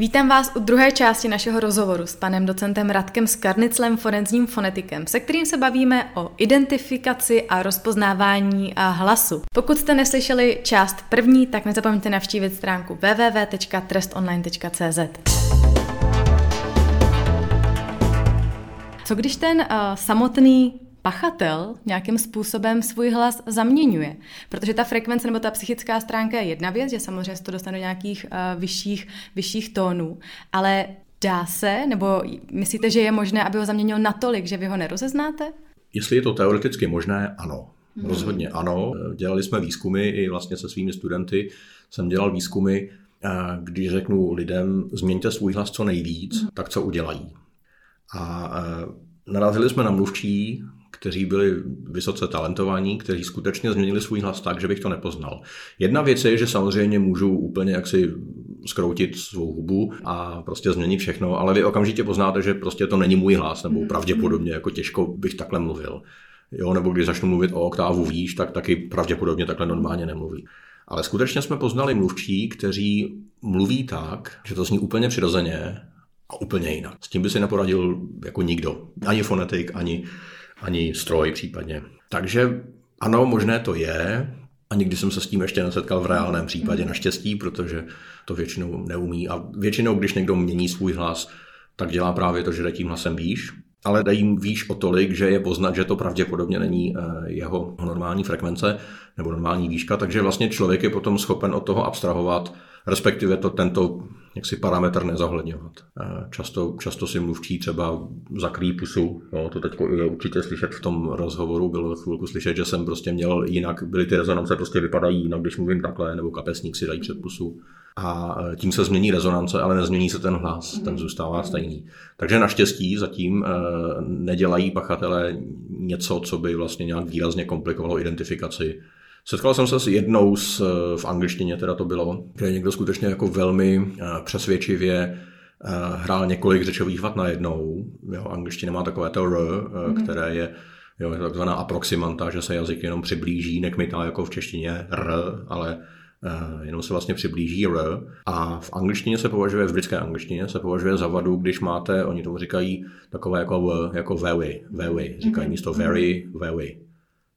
Vítám vás u druhé části našeho rozhovoru s panem docentem Radkem Skarniclem, forenzním fonetikem, se kterým se bavíme o identifikaci a rozpoznávání a hlasu. Pokud jste neslyšeli část první, tak nezapomeňte navštívit stránku www.trestonline.cz. Co když ten uh, samotný pachatel nějakým způsobem svůj hlas zaměňuje. Protože ta frekvence nebo ta psychická stránka je jedna věc, že samozřejmě se to dostane do nějakých uh, vyšších, vyšších tónů, ale dá se, nebo myslíte, že je možné, aby ho zaměnil natolik, že vy ho nerozeznáte? Jestli je to teoreticky možné, ano. Hmm. Rozhodně ano. Dělali jsme výzkumy i vlastně se svými studenty. Jsem dělal výzkumy, když řeknu lidem, změňte svůj hlas co nejvíc, hmm. tak co udělají. A narazili jsme na mluvčí, kteří byli vysoce talentovaní, kteří skutečně změnili svůj hlas tak, že bych to nepoznal. Jedna věc je, že samozřejmě můžu úplně jaksi skroutit svou hubu a prostě změnit všechno, ale vy okamžitě poznáte, že prostě to není můj hlas, nebo mm-hmm. pravděpodobně jako těžko bych takhle mluvil. Jo, nebo když začnu mluvit o oktávu výš, tak taky pravděpodobně takhle normálně nemluví. Ale skutečně jsme poznali mluvčí, kteří mluví tak, že to zní úplně přirozeně a úplně jinak. S tím by si neporadil jako nikdo. Ani fonetik, ani ani stroj případně. Takže ano, možné to je, a nikdy jsem se s tím ještě nesetkal v reálném případě, mhm. naštěstí, protože to většinou neumí. A většinou, když někdo mění svůj hlas, tak dělá právě to, že jde tím hlasem výš, ale dají výš o tolik, že je poznat, že to pravděpodobně není eh, jeho normální frekvence nebo normální výška, takže vlastně člověk je potom schopen od toho abstrahovat respektive to tento jaksi parametr nezohledňovat. Často, často si mluvčí třeba zakrýí pusu, no, to teď je určitě slyšet v tom rozhovoru, bylo chvilku slyšet, že jsem prostě měl jinak, byly ty rezonance prostě vypadají jinak, když mluvím takhle, nebo kapesník si dají před pusu. A e, tím se změní rezonance, ale nezmění se ten hlas, ten zůstává stejný. Takže naštěstí zatím e, nedělají pachatelé něco, co by vlastně nějak výrazně komplikovalo identifikaci Setkal jsem se s jednou s, v angličtině, teda to bylo, kde někdo skutečně jako velmi eh, přesvědčivě eh, hrál několik řečových vat najednou. Jo, angličtina má takové to r, mm. které je jo, takzvaná aproximanta, že se jazyk jenom přiblíží, nekmitá jako v češtině r, ale uh, jenom se vlastně přiblíží r. A v angličtině se považuje, v britské angličtině se považuje za vadu, když máte, oni tomu říkají takové jako v, jako very, very, říkají mm-hmm. místo very, very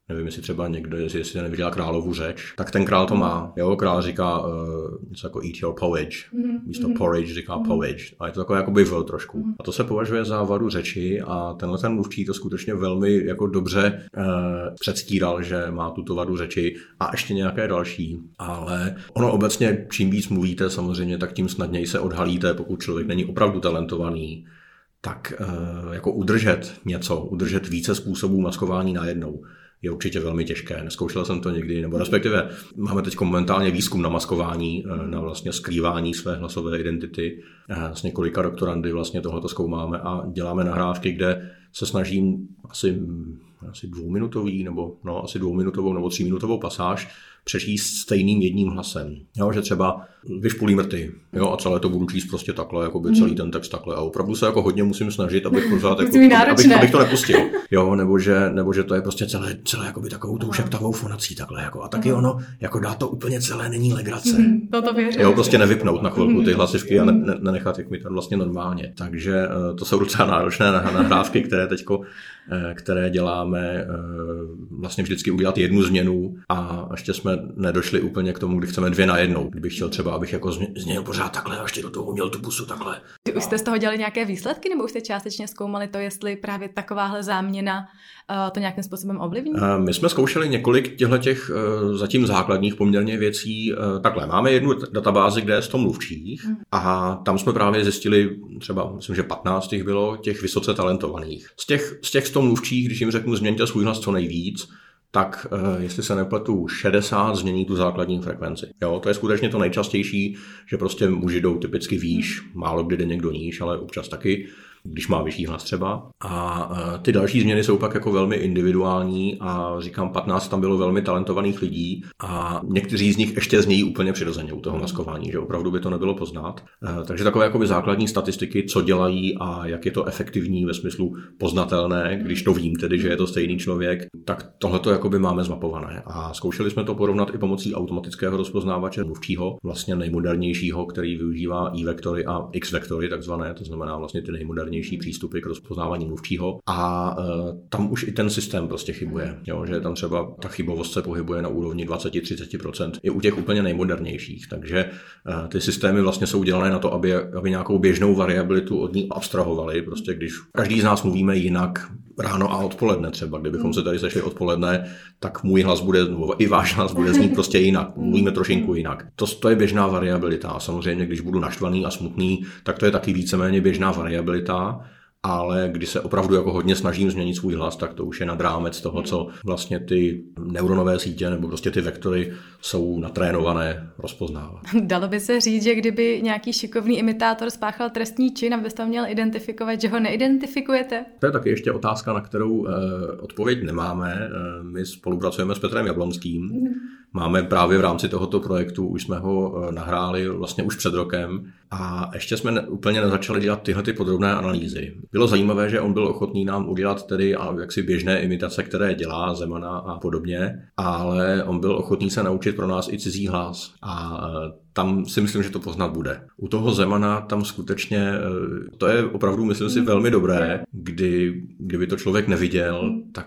nevím, jestli třeba někdo, jestli si neviděl královu řeč, tak ten král to má. Jo, král říká uh, něco jako eat your porridge, mm-hmm. místo mm-hmm. porridge říká mm-hmm. porridge. A je to takové jako byl trošku. Mm-hmm. A to se považuje za vadu řeči a tenhle ten mluvčí to skutečně velmi jako dobře uh, předstíral, že má tuto vadu řeči a ještě nějaké další. Ale ono obecně, čím víc mluvíte samozřejmě, tak tím snadněji se odhalíte, pokud člověk není opravdu talentovaný tak uh, jako udržet něco, udržet více způsobů maskování najednou je určitě velmi těžké. Neskoušel jsem to nikdy, nebo respektive máme teď momentálně výzkum na maskování, eh, na vlastně skrývání své hlasové identity. Eh, s několika doktorandy vlastně tohleto zkoumáme a děláme nahrávky, kde se snažím asi, asi dvouminutový, nebo no, asi dvouminutovou nebo tříminutovou pasáž přečíst stejným jedním hlasem. Jo, že třeba vy v půlí mrty, jo, a celé to budu číst prostě takhle, jako by mhm. celý ten text takhle. A opravdu se jako hodně musím snažit, abych pořád, jako, abych, abych, to nepustil. Jo, nebo že, nebo že to je prostě celé, celé jako by takovou tou šeptavou fonací takhle. Jako. A taky ono, jako dá to úplně celé, není legrace. Mm, to to věřím. Jo, prostě nevypnout na chvilku ty mhm. hlasivky a ne, ne, nenechat jak mi to vlastně normálně. Takže eh, to jsou docela náročné nahrávky, které teďko eh, které děláme eh, vlastně vždycky udělat jednu změnu a ještě jsme nedošli úplně k tomu, kdy chceme dvě na jednou. Kdybych chtěl třeba, abych jako zněl pořád takhle a ještě do toho uměl tu pusu takhle. Už jste z toho dělali nějaké výsledky, nebo už jste částečně zkoumali to, jestli právě takováhle záměna uh, to nějakým způsobem ovlivní? Uh, my jsme zkoušeli několik těchto těch uh, zatím základních poměrně věcí. Takhle, máme jednu databázi, kde je 100 mluvčích hmm. a tam jsme právě zjistili, třeba myslím, že 15 jich bylo těch vysoce talentovaných. Z těch, z těch 100 mluvčích, když jim řeknu, změňte svůj hlas co nejvíc, tak eh, jestli se nepletu, 60 změní tu základní frekvenci. Jo, to je skutečně to nejčastější, že prostě muži jdou typicky výš, málo kdy jde někdo níž, ale občas taky. Když má vyšší hlas třeba. A ty další změny jsou pak jako velmi individuální a říkám, 15 tam bylo velmi talentovaných lidí a někteří z nich ještě znějí úplně přirozeně u toho maskování, že opravdu by to nebylo poznat. Takže takové jakoby základní statistiky, co dělají a jak je to efektivní ve smyslu poznatelné, když to vím tedy, že je to stejný člověk, tak tohle to jakoby máme zmapované. A zkoušeli jsme to porovnat i pomocí automatického rozpoznávače mluvčího, vlastně nejmodernějšího, který využívá i-vektory a x-vektory, takzvané, to znamená vlastně ty nejmodernější přístupy k rozpoznávání mluvčího. A e, tam už i ten systém prostě chybuje, jo, že tam třeba ta chybovost se pohybuje na úrovni 20-30%, i u těch úplně nejmodernějších. Takže e, ty systémy vlastně jsou dělané na to, aby, aby nějakou běžnou variabilitu od ní abstrahovali. Prostě když každý z nás mluvíme jinak, ráno a odpoledne třeba. Kdybychom se tady sešli odpoledne, tak můj hlas bude, nebo i váš hlas bude znít prostě jinak. Mluvíme trošinku jinak. To, to je běžná variabilita. Samozřejmě, když budu naštvaný a smutný, tak to je taky víceméně běžná variabilita ale když se opravdu jako hodně snažím změnit svůj hlas, tak to už je nad rámec toho, co vlastně ty neuronové sítě nebo prostě ty vektory jsou natrénované rozpoznávat. Dalo by se říct, že kdyby nějaký šikovný imitátor spáchal trestní čin, abyste měl identifikovat, že ho neidentifikujete? To je taky ještě otázka, na kterou eh, odpověď nemáme. Eh, my spolupracujeme s Petrem Jablonským. Mm Máme právě v rámci tohoto projektu, už jsme ho eh, nahráli vlastně už před rokem a ještě jsme úplně nezačali dělat tyhle ty podrobné analýzy. Bylo zajímavé, že on byl ochotný nám udělat tedy a jaksi běžné imitace, které dělá Zemana a podobně, ale on byl ochotný se naučit pro nás i cizí hlas a eh, tam si myslím, že to poznat bude. U toho Zemana tam skutečně, eh, to je opravdu, myslím si, velmi dobré, kdy, kdyby to člověk neviděl, tak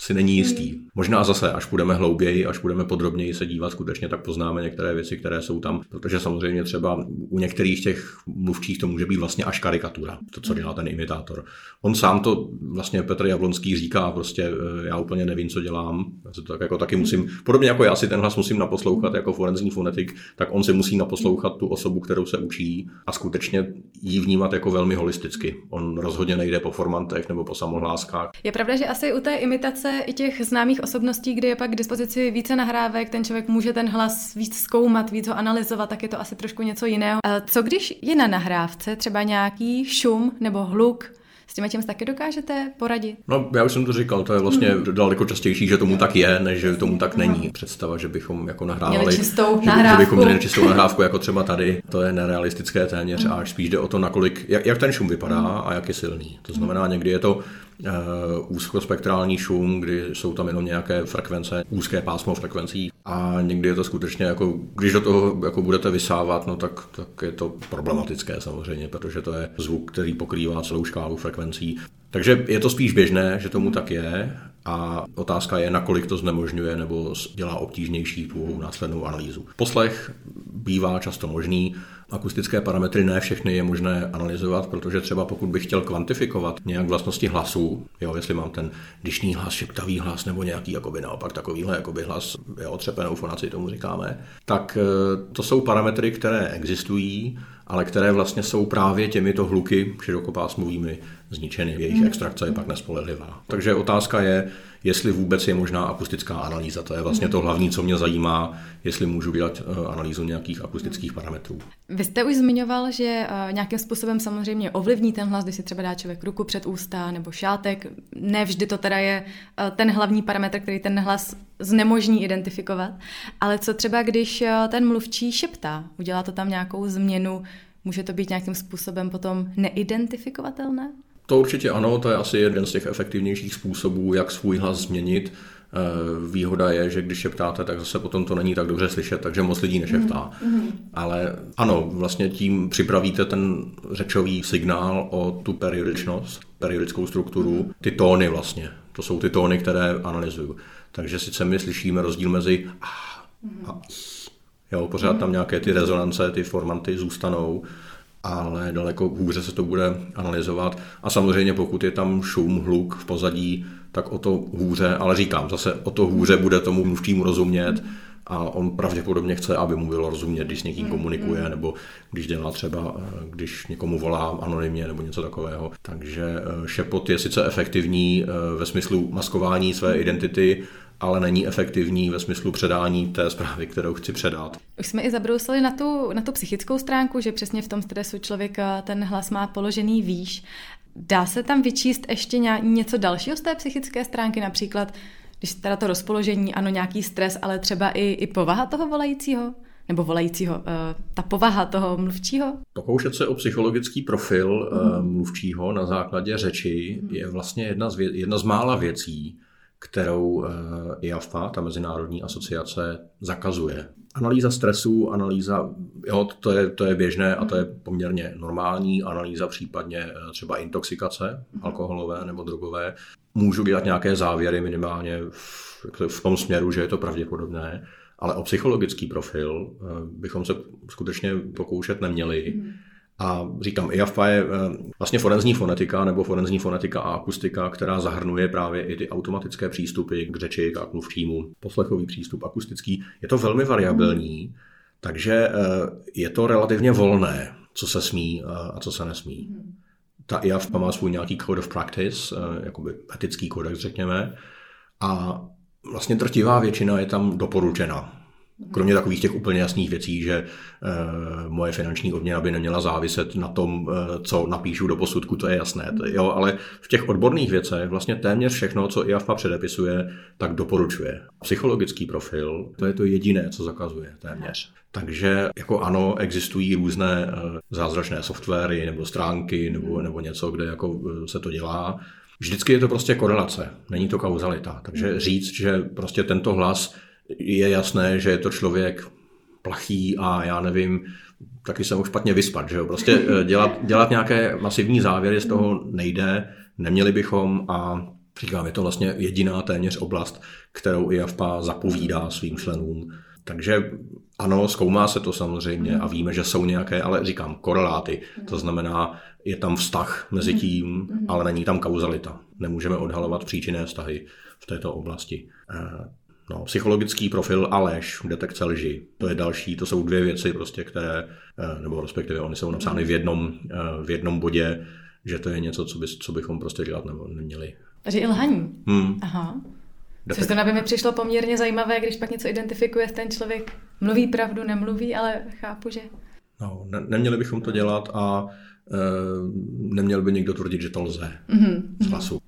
si není jistý. Možná zase, až budeme hlouběji, až budeme podrobněji se dívat skutečně, tak poznáme některé věci, které jsou tam, protože samozřejmě třeba u některých těch mluvčích to může být vlastně až karikatura, to, co dělá ten imitátor. On sám to vlastně Petr Jablonský říká, prostě eh, já úplně nevím, co dělám, já to tak jako taky musím, podobně jako já si ten hlas musím naposlouchat jako forenzní fonetik, tak on si musí naposlouchat tu osobu, kterou se učí a skutečně ji vnímat jako velmi holisticky. On rozhodně nejde po formantech nebo po samohláskách. Je pravda, že asi u té imitace i těch známých osobností, kde je pak k dispozici více nahrávek, ten člověk může ten hlas víc zkoumat, víc ho analyzovat, tak je to asi trošku něco jiného. Co když je na nahrávce třeba nějaký šum nebo hluk, s tím tím taky dokážete poradit? No, já už jsem to říkal, to je vlastně mm. daleko častější, že tomu tak je, než že tomu tak není. Představa, že bychom jako nahrávali, měli čistou že, nahrávku. že bychom měli čistou nahrávku, jako třeba tady, to je nerealistické téměř mm. a až spíš jde o to, nakolik, jak, jak ten šum vypadá mm. a jak je silný. To znamená, někdy je to úzkospektrální šum, kdy jsou tam jenom nějaké frekvence, úzké pásmo frekvencí a někdy je to skutečně jako, když do toho jako budete vysávat, no tak, tak je to problematické samozřejmě, protože to je zvuk, který pokrývá celou škálu frekvencí. Takže je to spíš běžné, že tomu tak je a otázka je, nakolik to znemožňuje nebo dělá obtížnější tu následnou analýzu. Poslech bývá často možný, Akustické parametry ne všechny je možné analyzovat, protože třeba pokud bych chtěl kvantifikovat nějak vlastnosti hlasu, jo, jestli mám ten dyšný hlas, šeptavý hlas nebo nějaký jakoby naopak takovýhle jakoby hlas, jo, otřepenou fonaci tomu říkáme, tak eh, to jsou parametry, které existují, ale které vlastně jsou právě těmito hluky širokopásmovými zničeny. Jejich extrakce je pak nespolehlivá. Takže otázka je, jestli vůbec je možná akustická analýza. To je vlastně to hlavní, co mě zajímá, jestli můžu dělat eh, analýzu nějakých akustických parametrů. Vy jste už zmiňoval, že eh, nějakým způsobem samozřejmě ovlivní ten hlas, když si třeba dá člověk ruku před ústa nebo šátek. Ne vždy to teda je eh, ten hlavní parametr, který ten hlas znemožní identifikovat. Ale co třeba, když ten mluvčí šeptá, udělá to tam nějakou změnu, může to být nějakým způsobem potom neidentifikovatelné? To určitě ano, to je asi jeden z těch efektivnějších způsobů, jak svůj hlas změnit. Eh, výhoda je, že když šeptáte, tak zase potom to není tak dobře slyšet, takže moc lidí nešeptá. Mm-hmm. Ale ano, vlastně tím připravíte ten řečový signál o tu periodičnost, periodickou strukturu, ty tóny vlastně. To jsou ty tóny, které analyzuju. Takže sice my slyšíme rozdíl mezi a, a jo, pořád tam nějaké ty rezonance, ty formanty zůstanou, ale daleko hůře se to bude analyzovat. A samozřejmě pokud je tam šum, hluk v pozadí, tak o to hůře, ale říkám, zase o to hůře bude tomu mluvčímu rozumět a on pravděpodobně chce, aby mu bylo rozumět, když s někým komunikuje, nebo když dělá třeba, eh, když někomu volá anonymně nebo něco takového. Takže eh, šepot je sice efektivní eh, ve smyslu maskování své identity, ale není efektivní ve smyslu předání té zprávy, kterou chci předat. Už jsme i zabrousili na tu, na tu psychickou stránku, že přesně v tom stresu člověk ten hlas má položený výš. dá se tam vyčíst ještě něco dalšího z té psychické stránky, například, když teda to rozpoložení, ano, nějaký stres, ale třeba i, i povaha toho volajícího? nebo volajícího, eh, ta povaha toho mluvčího? Pokoušet se o psychologický profil mm. mluvčího na základě řeči je vlastně jedna z, vě- jedna z mála věcí, kterou IAFA, ta Mezinárodní asociace, zakazuje. Analýza stresu, analýza, jo, to je, to je běžné a to je poměrně normální, analýza případně třeba intoxikace alkoholové nebo drogové. Můžu dělat nějaké závěry minimálně v, v tom směru, že je to pravděpodobné, ale o psychologický profil eh, bychom se skutečně pokoušet neměli. Mm. A říkám, IAFPA je eh, vlastně forenzní fonetika nebo forenzní fonetika a akustika, která zahrnuje právě i ty automatické přístupy k řeči, k mluvčímu, poslechový přístup, akustický. Je to velmi variabilní, takže eh, je to relativně volné, co se smí a co se nesmí. Ta IAFPA má svůj nějaký code of practice, jakoby etický kodex, řekněme, a vlastně drtivá většina je tam doporučena. Kromě takových těch úplně jasných věcí, že e, moje finanční odměna by neměla záviset na tom, e, co napíšu do posudku, to je jasné. To, jo, ale v těch odborných věcech vlastně téměř všechno, co IAFPA předepisuje, tak doporučuje. Psychologický profil, to je to jediné, co zakazuje téměř. Takže jako ano, existují různé e, zázračné softwary nebo stránky nebo, nebo něco, kde jako se to dělá, Vždycky je to prostě korelace, není to kauzalita. Takže říct, že prostě tento hlas je jasné, že je to člověk plachý a já nevím, taky se už špatně vyspat, že jo? Prostě eh, dělat, dělat nějaké masivní závěry z toho nejde, neměli bychom a říkám, je to vlastně jediná téměř oblast, kterou IAFPA zapovídá svým členům. Takže ano, zkoumá se to samozřejmě a víme, že jsou nějaké, ale říkám, koreláty. To znamená, je tam vztah mezi mhm. tím, mhm. ale není tam kauzalita. Nemůžeme odhalovat příčinné vztahy v této oblasti. No, psychologický profil a lež, detekce lži, to je další, to jsou dvě věci, prostě, které, eh, nebo respektive oni jsou napsány v jednom, eh, v jednom bodě, že to je něco, co, by, co bychom prostě dělat nebo neměli. Takže i lhaní. Hmm. Aha. Což to by mi přišlo poměrně zajímavé, když pak něco identifikuje, ten člověk mluví pravdu, nemluví, ale chápu, že... No, ne, neměli bychom to dělat a Eh, neměl by někdo tvrdit, že to lze mm-hmm. z hlasu. Uh,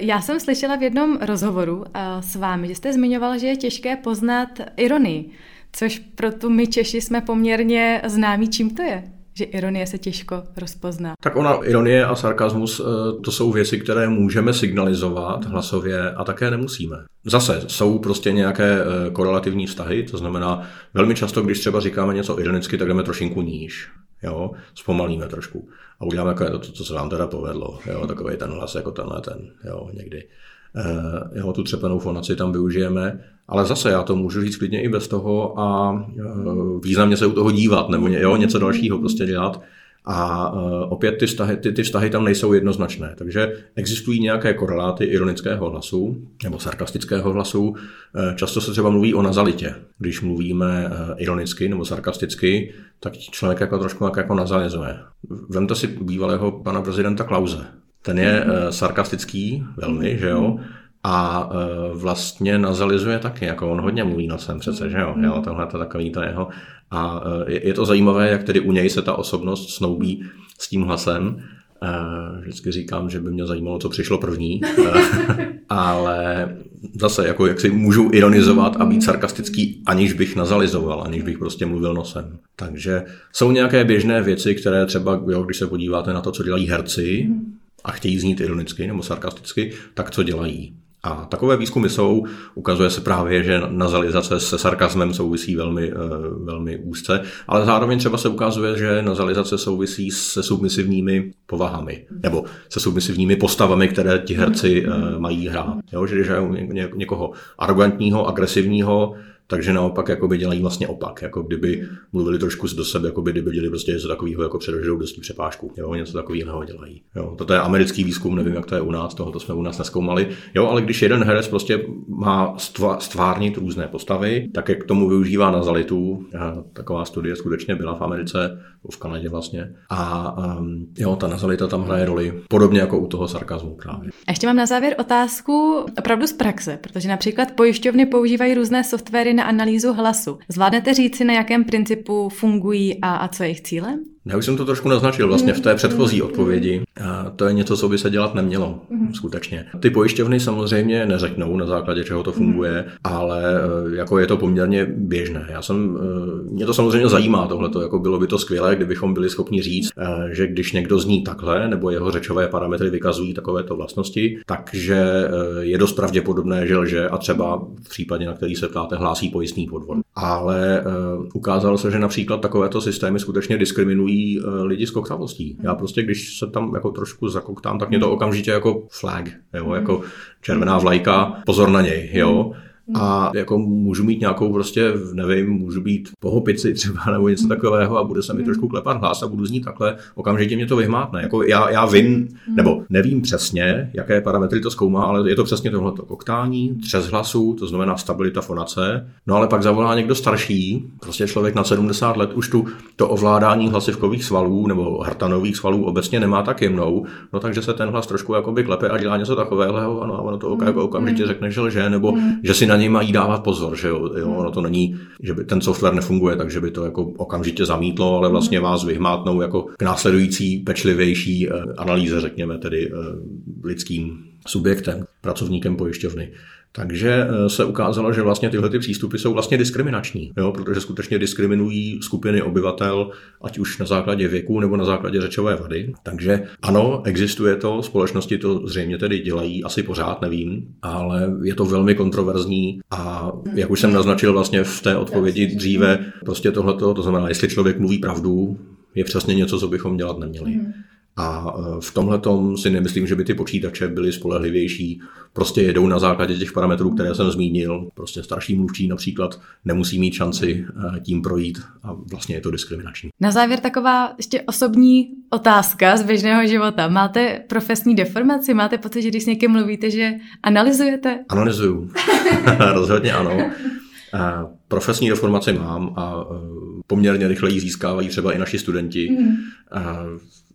já jsem slyšela v jednom rozhovoru uh, s vámi, že jste zmiňoval, že je těžké poznat ironii, což pro tu my Češi jsme poměrně známí, čím to je že ironie se těžko rozpozná. Tak ona, ironie a sarkazmus, to jsou věci, které můžeme signalizovat hlasově a také nemusíme. Zase jsou prostě nějaké korelativní vztahy, to znamená, velmi často, když třeba říkáme něco ironicky, tak jdeme trošinku níž jo, zpomalíme trošku a uděláme takové to, co se vám teda povedlo, jo, takový ten hlas jako tenhle ten, jo, někdy. E, jo, tu třepenou fonaci tam využijeme, ale zase já to můžu říct klidně i bez toho a e, významně se u toho dívat, nebo jo, něco dalšího prostě dělat, a uh, opět ty vztahy, ty, ty vztahy tam nejsou jednoznačné, takže existují nějaké koreláty ironického hlasu nebo sarkastického hlasu. Často se třeba mluví o nazalitě. Když mluvíme ironicky nebo sarkasticky, tak člověk jako trošku jako nazalizuje. Vemte si bývalého pana prezidenta Klauze. Ten je uh, sarkastický velmi, že jo? A uh, vlastně nazalizuje taky, jako on hodně mluví nosem přece, že jo? jo tohle to takový to jeho a e, je to zajímavé, jak tedy u něj se ta osobnost snoubí s tím hlasem. E, vždycky říkám, že by mě zajímalo, co přišlo první, ale zase, jako jak si můžu ironizovat a být sarkastický, aniž bych nazalizoval, aniž bych prostě mluvil nosem. Takže jsou nějaké běžné věci, které třeba, jo, když se podíváte na to, co dělají herci a chtějí znít ironicky nebo sarkasticky, tak co dělají. A takové výzkumy jsou, ukazuje se právě, že nazalizace se sarkazmem souvisí velmi, eh, velmi úzce, ale zároveň třeba se ukazuje, že nazalizace souvisí se submisivními povahami, nebo se submisivními postavami, které ti herci eh, mají hrát. Jo, že když někoho arrogantního, agresivního, takže naopak jakoby dělají vlastně opak, jako kdyby mluvili trošku do sebe, jako by kdyby dělali prostě něco takového, jako předožou dosti přepážku. Jo, něco takového dělají. Jo, toto je americký výzkum, nevím, jak to je u nás, tohoto jsme u nás neskoumali. Jo, ale když jeden herec prostě má stvárnit různé postavy, tak jak k tomu využívá nazalitu, taková studie skutečně byla v Americe, v Kanadě vlastně. A um, jo, ta nazalita tam hraje roli, podobně jako u toho sarkazmu právě. A ještě mám na závěr otázku opravdu z praxe, protože například pojišťovny používají různé softwary na analýzu hlasu. Zvládnete říci, na jakém principu fungují a, a co je jejich cílem? Já už jsem to trošku naznačil vlastně v té předchozí odpovědi. to je něco, co by se dělat nemělo, mm-hmm. skutečně. Ty pojišťovny samozřejmě neřeknou, na základě čeho to funguje, mm-hmm. ale eh, jako je to poměrně běžné. Já jsem, eh, mě to samozřejmě zajímá tohleto, jako bylo by to skvělé, kdybychom byli schopni říct, eh, že když někdo zní takhle, nebo jeho řečové parametry vykazují takovéto vlastnosti, takže je dost pravděpodobné, že lže a třeba v případě, na který se ptáte, hlásí pojistný podvod. Ale ukázalo se, že například takovéto systémy skutečně diskriminují lidi s koktavostí. Já prostě, když se tam jako trošku zakoktám, tak mě to okamžitě jako flag, jo, jako červená vlajka, pozor na něj, jo. A jako můžu mít nějakou prostě, nevím, můžu být pohopici třeba nebo něco takového a bude se mi trošku klepat hlas a budu znít takhle, okamžitě mě to vyhmátne. Jako já, já vím, nebo nevím přesně, jaké parametry to zkoumá, ale je to přesně tohleto. Koktání, třes hlasu, to znamená stabilita fonace. No ale pak zavolá někdo starší, prostě člověk na 70 let už tu to ovládání hlasivkových svalů nebo hrtanových svalů obecně nemá tak jemnou, no takže se ten hlas trošku jakoby klepe a dělá něco takového, ano, a ono to jako okamžitě řekne, že lže, nebo že si na něj mají dávat pozor, že jo, jo ono to není, že by ten software nefunguje, takže by to jako okamžitě zamítlo, ale vlastně vás vyhmátnou jako k následující pečlivější eh, analýze, řekněme tedy eh, lidským subjektem, pracovníkem pojišťovny. Takže eh, se ukázalo, že vlastně tyhle ty přístupy jsou vlastně diskriminační, jo, protože skutečně diskriminují skupiny obyvatel, ať už na základě věku nebo na základě řečové vady. Takže ano, existuje to, společnosti to zřejmě tedy dělají, asi pořád nevím, ale je to velmi kontroverzní a jak už jsem naznačil vlastně v té odpovědi dříve, prostě tohleto, to znamená, jestli člověk mluví pravdu, je přesně něco, co bychom dělat neměli. Mm. A e, v tomhle si nemyslím, že by ty počítače byly spolehlivější. Prostě jedou na základě těch parametrů, které jsem zmínil. Prostě starší mluvčí například nemusí mít šanci e, tím projít a vlastně je to diskriminační. Na závěr taková ještě osobní otázka z běžného života. Máte profesní deformaci? Máte pocit, že když s někým mluvíte, že analyzujete? Analyzuju. Rozhodně ano. Profesní deformaci mám a e, poměrně rychle ji získávají třeba i naši studenti. Mm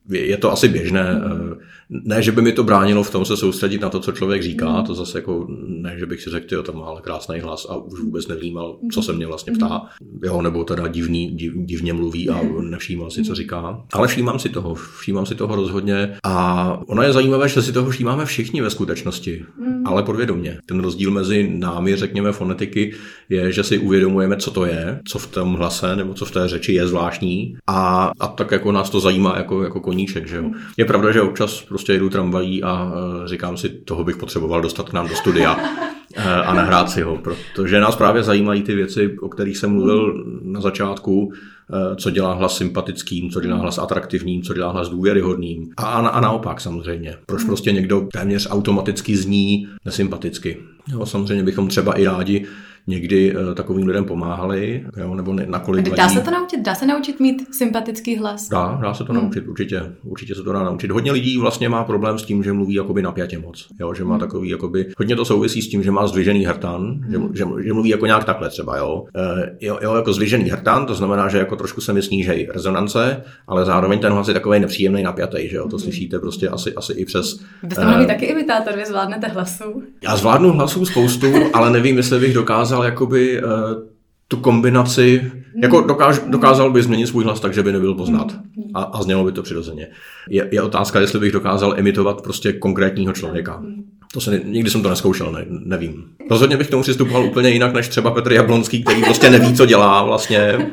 je to asi běžné. Eh, ne, že by mi to bránilo v tom se soustředit na to, co člověk říká, mm. to zase jako, ne, že bych si řekl, že to má ale krásný hlas a už vůbec nevnímal, co se mě vlastně ptá, jo, nebo teda divný, div, divně mluví a nevšímal si, co říká. Ale všímám si toho, všímám si toho rozhodně a ono je zajímavé, že si toho všímáme všichni ve skutečnosti, ale podvědomě. Ten rozdíl mezi námi, řekněme, fonetiky, je, že si uvědomujeme, co to je, co v tom hlase nebo co v té řeči je zvláštní a, a tak jako nás to zajímá jako, jako koníček, že jo. Je pravda, že občas prostě jedu tramvají a e, říkám si, toho bych potřeboval dostat k nám do studia e, a nahrát si ho, protože nás právě zajímají ty věci, o kterých jsem mluvil na začátku, e, co dělá hlas sympatickým, co dělá hlas atraktivním, co dělá hlas důvěryhodným. A, a naopak samozřejmě. Proč prostě někdo téměř automaticky zní nesympaticky. Jo, samozřejmě bychom třeba i rádi někdy uh, takovým lidem pomáhali, jo, nebo ne, nakolik Dá se to naučit? Dá se naučit mít sympatický hlas? Dá, dá se to hmm. naučit, určitě. Určitě se to dá naučit. Hodně lidí vlastně má problém s tím, že mluví jakoby napjatě moc. Jo, že má hmm. takový, jakoby, hodně to souvisí s tím, že má zdvižený hrtan, hmm. že, že, že, mluví jako nějak takhle třeba, jo. E, jo, jo, jako zdvižený hrtan, to znamená, že jako trošku se mi snížej rezonance, ale zároveň ten hlas je takový nepříjemný, napjatý, že jo. To hmm. slyšíte prostě asi, asi i přes. Vy jste uh, taky imitátor, vy zvládnete hlasu. Já zvládnu hlasů spoustu, ale nevím, jestli bych dokázal jakoby uh, tu kombinaci, jako dokáž, dokázal by změnit svůj hlas tak, že by nebyl poznat a, a znělo by to přirozeně. Je, je otázka, jestli bych dokázal imitovat prostě konkrétního člověka. To se, nikdy jsem to neskoušel, ne, nevím. Rozhodně bych k tomu přistupoval úplně jinak než třeba Petr Jablonský, který prostě neví, co dělá vlastně uh,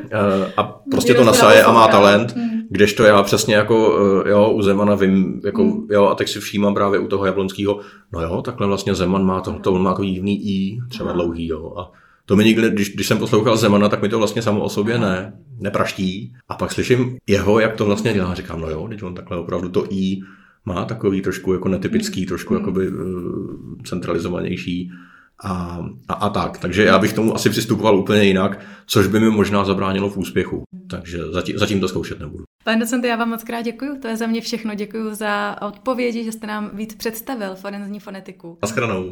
a prostě to nasaje a má talent. Kdežto já přesně jako, uh, jo, u Zemana vím, jako, jo, a teď si všímám právě u toho Jablonského, no jo, takhle vlastně Zeman má to, to on má takový divný i, třeba dlouhý, jo, a to mi nikdy, když, když jsem poslouchal Zemana, tak mi to vlastně samo o sobě ne, nepraští. A pak slyším jeho, jak to vlastně dělá. Říkám, no jo, teď on takhle opravdu to I má takový trošku jako netypický, trošku jakoby uh, centralizovanější a, a, a tak. Takže já bych tomu asi přistupoval úplně jinak, což by mi možná zabránilo v úspěchu. Takže zatím, zatím to zkoušet nebudu. Pane docente, já vám moc krát děkuji. To je za mě všechno. Děkuji za odpovědi, že jste nám víc představil forenzní fonetiku. Naschranou.